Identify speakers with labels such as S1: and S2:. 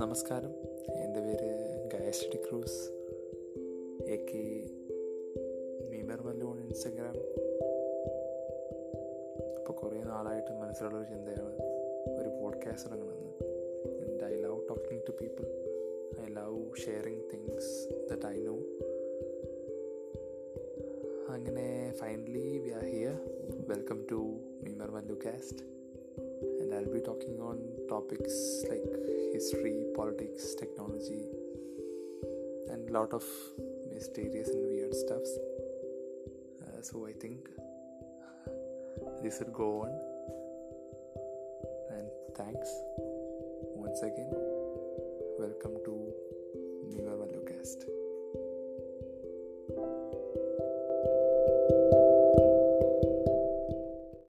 S1: നമസ്കാരം. എന്റെ പേര് ഗയശ്രീ ക്രൂസ്. എ കെ മീമർ മല്ലൂൺ ഇൻസ്റ്റഗ്രാം. ഇപ്പോൾ കുറേ നാളായിട്ട് മനസ്സിലുള്ളൊരു ചിന്തയാണ് ഒരു podcast ഇറങ്ങണമെന്ന് and I love talking to people I love sharing things that I know അങ്ങനെ finally we are here welcome to memer Mallu cast and I'll be talking on topics like history, politics, technology, and a lot of mysterious and weird stuffs. Uh, so I think this will go on. And thanks once again. Welcome to Niva Cast.